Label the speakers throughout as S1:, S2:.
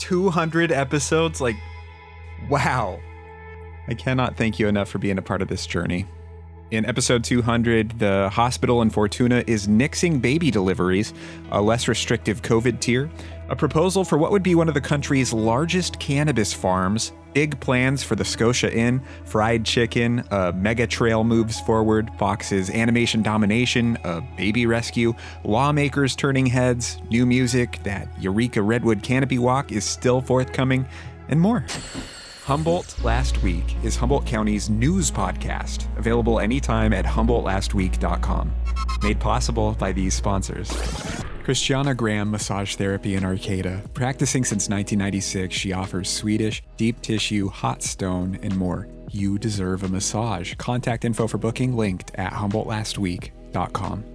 S1: 200 episodes? Like, wow. I cannot thank you enough for being a part of this journey. In episode 200, the hospital in Fortuna is nixing baby deliveries, a less restrictive COVID tier, a proposal for what would be one of the country's largest cannabis farms, big plans for the Scotia Inn, fried chicken, a mega trail moves forward, Fox's animation domination, a baby rescue, lawmakers turning heads, new music, that Eureka Redwood Canopy Walk is still forthcoming, and more. Humboldt Last Week is Humboldt County's news podcast, available anytime at HumboldtLastWeek.com. Made possible by these sponsors. Christiana Graham Massage Therapy in Arcata. Practicing since 1996, she offers Swedish, deep tissue, hot stone, and more. You deserve a massage. Contact info for booking linked at HumboldtLastWeek.com.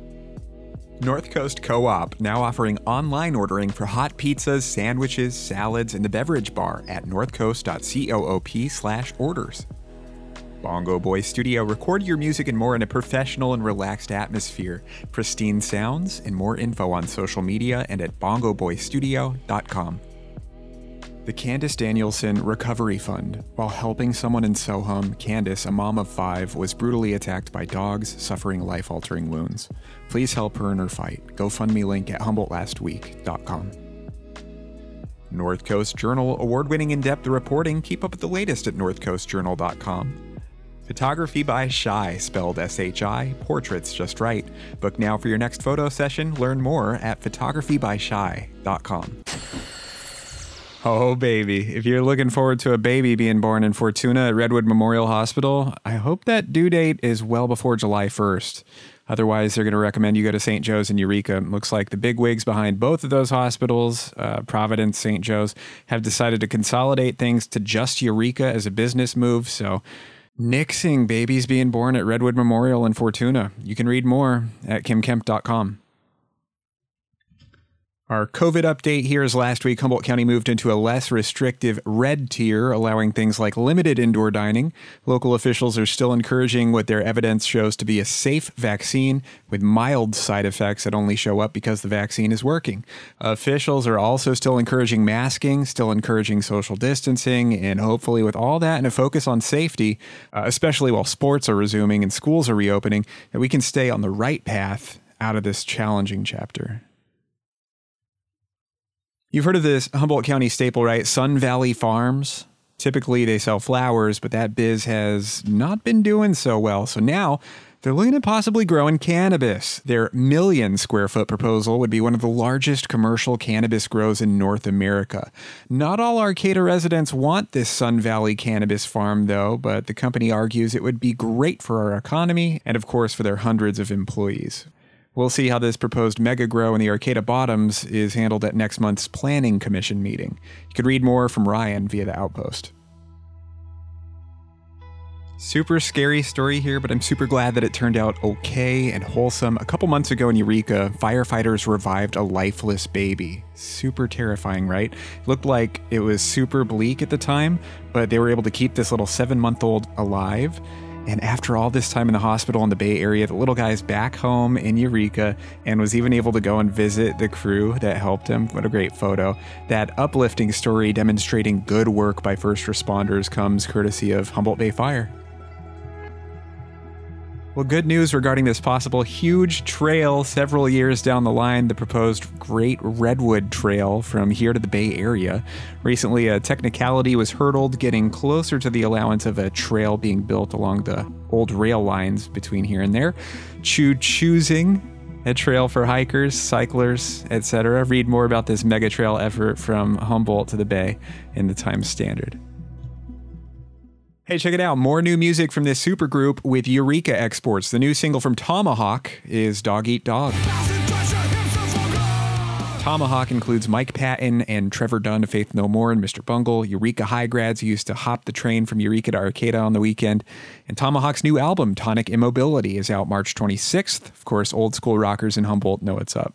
S1: North Coast Co op now offering online ordering for hot pizzas, sandwiches, salads, and the beverage bar at northcoast.coop slash orders. Bongo Boy Studio, record your music and more in a professional and relaxed atmosphere. Pristine sounds and more info on social media and at bongoboystudio.com. The Candace Danielson Recovery Fund. While helping someone in Soham, Candace, a mom of five, was brutally attacked by dogs, suffering life altering wounds. Please help her in her fight. GoFundMe link at HumboldtLastWeek.com. North Coast Journal award winning in depth reporting. Keep up with the latest at NorthCoastJournal.com. Photography by Shy, spelled S H I, portraits just right. Book now for your next photo session. Learn more at photographybyshy.com. Oh, baby. If you're looking forward to a baby being born in Fortuna at Redwood Memorial Hospital, I hope that due date is well before July 1st. Otherwise, they're going to recommend you go to St. Joe's in Eureka. Looks like the big wigs behind both of those hospitals, uh, Providence, St. Joe's, have decided to consolidate things to just Eureka as a business move. So, nixing babies being born at Redwood Memorial in Fortuna. You can read more at kymkemp.com. Our COVID update here is last week, Humboldt County moved into a less restrictive red tier, allowing things like limited indoor dining. Local officials are still encouraging what their evidence shows to be a safe vaccine with mild side effects that only show up because the vaccine is working. Officials are also still encouraging masking, still encouraging social distancing, and hopefully, with all that and a focus on safety, uh, especially while sports are resuming and schools are reopening, that we can stay on the right path out of this challenging chapter. You've heard of this Humboldt County staple, right? Sun Valley Farms. Typically, they sell flowers, but that biz has not been doing so well. So now they're looking at possibly growing cannabis. Their million square foot proposal would be one of the largest commercial cannabis grows in North America. Not all Arcata residents want this Sun Valley cannabis farm, though, but the company argues it would be great for our economy and, of course, for their hundreds of employees. We'll see how this proposed mega grow in the Arcata Bottoms is handled at next month's Planning Commission meeting. You can read more from Ryan via the Outpost. Super scary story here, but I'm super glad that it turned out okay and wholesome. A couple months ago in Eureka, firefighters revived a lifeless baby. Super terrifying, right? looked like it was super bleak at the time, but they were able to keep this little seven month old alive. And after all this time in the hospital in the Bay Area, the little guy's back home in Eureka and was even able to go and visit the crew that helped him. What a great photo. That uplifting story demonstrating good work by first responders comes courtesy of Humboldt Bay Fire. Well, good news regarding this possible huge trail several years down the line, the proposed Great Redwood Trail from here to the Bay Area. Recently, a technicality was hurdled, getting closer to the allowance of a trail being built along the old rail lines between here and there. Choo choosing a trail for hikers, cyclers, etc. Read more about this mega trail effort from Humboldt to the Bay in the Times Standard. Hey, check it out. More new music from this supergroup with Eureka Exports. The new single from Tomahawk is Dog Eat Dog. Tomahawk includes Mike Patton and Trevor Dunn of Faith No More and Mr. Bungle, Eureka high grads used to hop the train from Eureka to Arcata on the weekend. And Tomahawk's new album, Tonic Immobility, is out March 26th. Of course, old school rockers in Humboldt know it's up.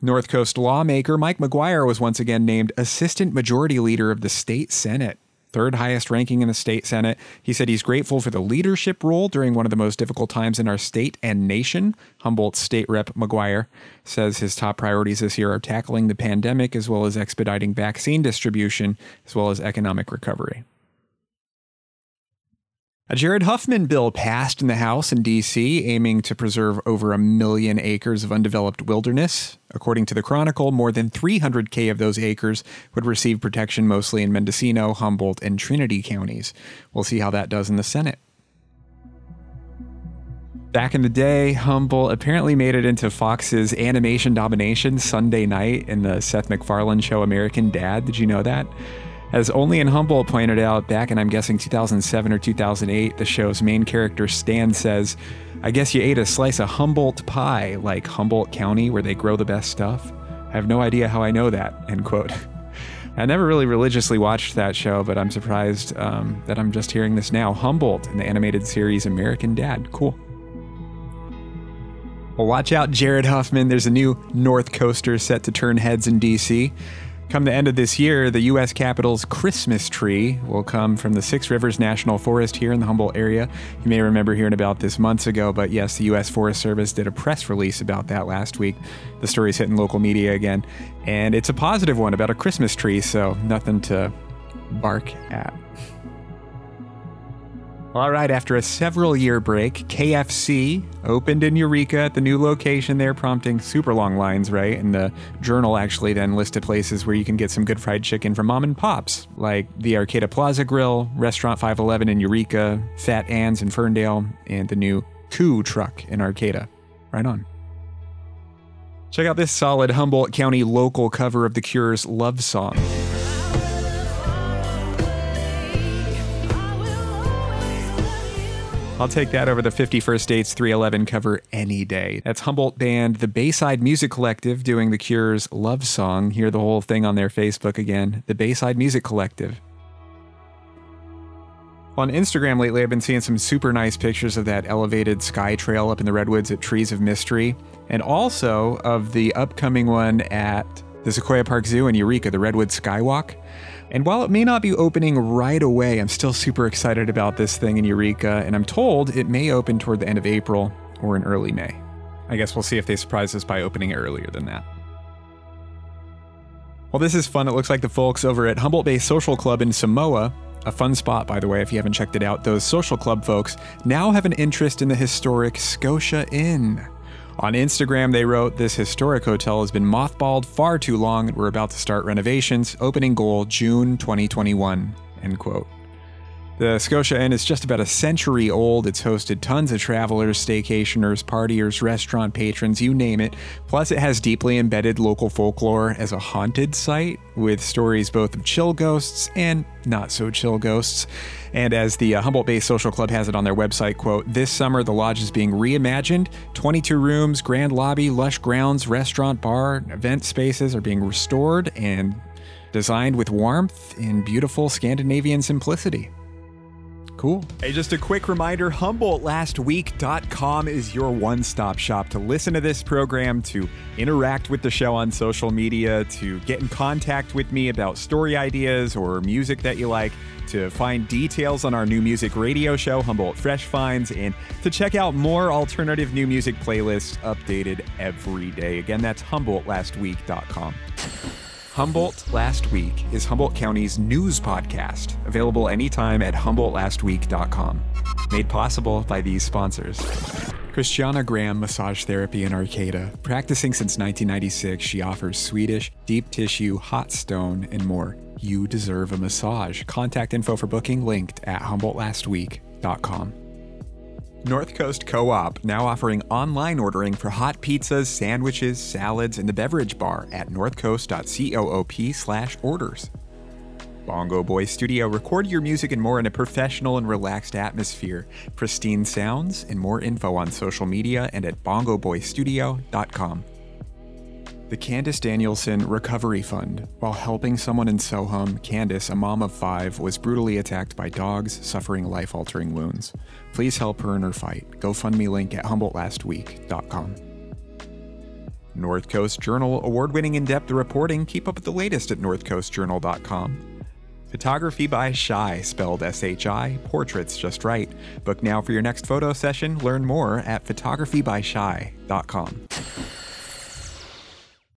S1: North Coast lawmaker Mike McGuire was once again named Assistant Majority Leader of the State Senate. Third highest ranking in the state Senate. He said he's grateful for the leadership role during one of the most difficult times in our state and nation. Humboldt State Rep McGuire says his top priorities this year are tackling the pandemic as well as expediting vaccine distribution as well as economic recovery. A Jared Huffman bill passed in the House in D.C., aiming to preserve over a million acres of undeveloped wilderness. According to the Chronicle, more than 300K of those acres would receive protection mostly in Mendocino, Humboldt, and Trinity counties. We'll see how that does in the Senate. Back in the day, Humboldt apparently made it into Fox's animation domination Sunday night in the Seth MacFarlane show American Dad. Did you know that? As Only in Humboldt pointed out back in, I'm guessing, 2007 or 2008, the show's main character, Stan, says, I guess you ate a slice of Humboldt pie, like Humboldt County, where they grow the best stuff. I have no idea how I know that, end quote. I never really religiously watched that show, but I'm surprised um, that I'm just hearing this now. Humboldt in the animated series American Dad. Cool. Well, watch out, Jared Huffman. There's a new North Coaster set to turn heads in DC. Come the end of this year, the U.S. Capitol's Christmas tree will come from the Six Rivers National Forest here in the Humboldt area. You may remember hearing about this months ago, but yes, the U.S. Forest Service did a press release about that last week. The story's hitting local media again, and it's a positive one about a Christmas tree, so nothing to bark at. All right, after a several year break, KFC opened in Eureka at the new location there, prompting super long lines, right? And the journal actually then listed places where you can get some good fried chicken from mom and pops, like the Arcata Plaza Grill, Restaurant 511 in Eureka, Fat Ann's in Ferndale, and the new Coup truck in Arcata. Right on. Check out this solid Humboldt County local cover of The Cure's Love Song. I'll take that over the 50 First Dates 311 cover any day. That's Humboldt band The Bayside Music Collective doing The Cure's Love Song. Hear the whole thing on their Facebook again. The Bayside Music Collective. On Instagram lately, I've been seeing some super nice pictures of that elevated sky trail up in the Redwoods at Trees of Mystery, and also of the upcoming one at the Sequoia Park Zoo in Eureka, the Redwood Skywalk. And while it may not be opening right away, I'm still super excited about this thing in Eureka, and I'm told it may open toward the end of April or in early May. I guess we'll see if they surprise us by opening earlier than that. Well, this is fun. It looks like the folks over at Humboldt Bay Social Club in Samoa, a fun spot, by the way, if you haven't checked it out, those social club folks now have an interest in the historic Scotia Inn. On Instagram, they wrote, This historic hotel has been mothballed far too long and we're about to start renovations. Opening goal June 2021. End quote. The Scotia Inn is just about a century old. It's hosted tons of travelers, staycationers, partiers, restaurant patrons, you name it. Plus, it has deeply embedded local folklore as a haunted site with stories both of chill ghosts and not so chill ghosts. And as the uh, Humboldt Bay Social Club has it on their website, quote, this summer the lodge is being reimagined. 22 rooms, grand lobby, lush grounds, restaurant, bar, event spaces are being restored and designed with warmth and beautiful Scandinavian simplicity. Cool. Hey, just a quick reminder HumboldtLastWeek.com is your one stop shop to listen to this program, to interact with the show on social media, to get in contact with me about story ideas or music that you like, to find details on our new music radio show, Humboldt Fresh Finds, and to check out more alternative new music playlists updated every day. Again, that's HumboldtLastWeek.com. Humboldt Last Week is Humboldt County's news podcast, available anytime at HumboldtLastWeek.com. Made possible by these sponsors. Christiana Graham Massage Therapy in Arcata. Practicing since 1996, she offers Swedish, deep tissue, hot stone, and more. You deserve a massage. Contact info for booking linked at HumboldtLastWeek.com. North Coast Co op now offering online ordering for hot pizzas, sandwiches, salads, and the beverage bar at northcoast.coop orders. Bongo Boy Studio, record your music and more in a professional and relaxed atmosphere. Pristine sounds and more info on social media and at bongoboystudio.com. The Candace Danielson Recovery Fund. While helping someone in Soham, Candace, a mom of five, was brutally attacked by dogs, suffering life altering wounds. Please help her in her fight. GoFundMe link at HumboldtLastWeek.com. North Coast Journal award winning in depth reporting. Keep up with the latest at NorthCoastJournal.com. Photography by Shy, spelled S H I, portraits just right. Book now for your next photo session. Learn more at photographybyshy.com.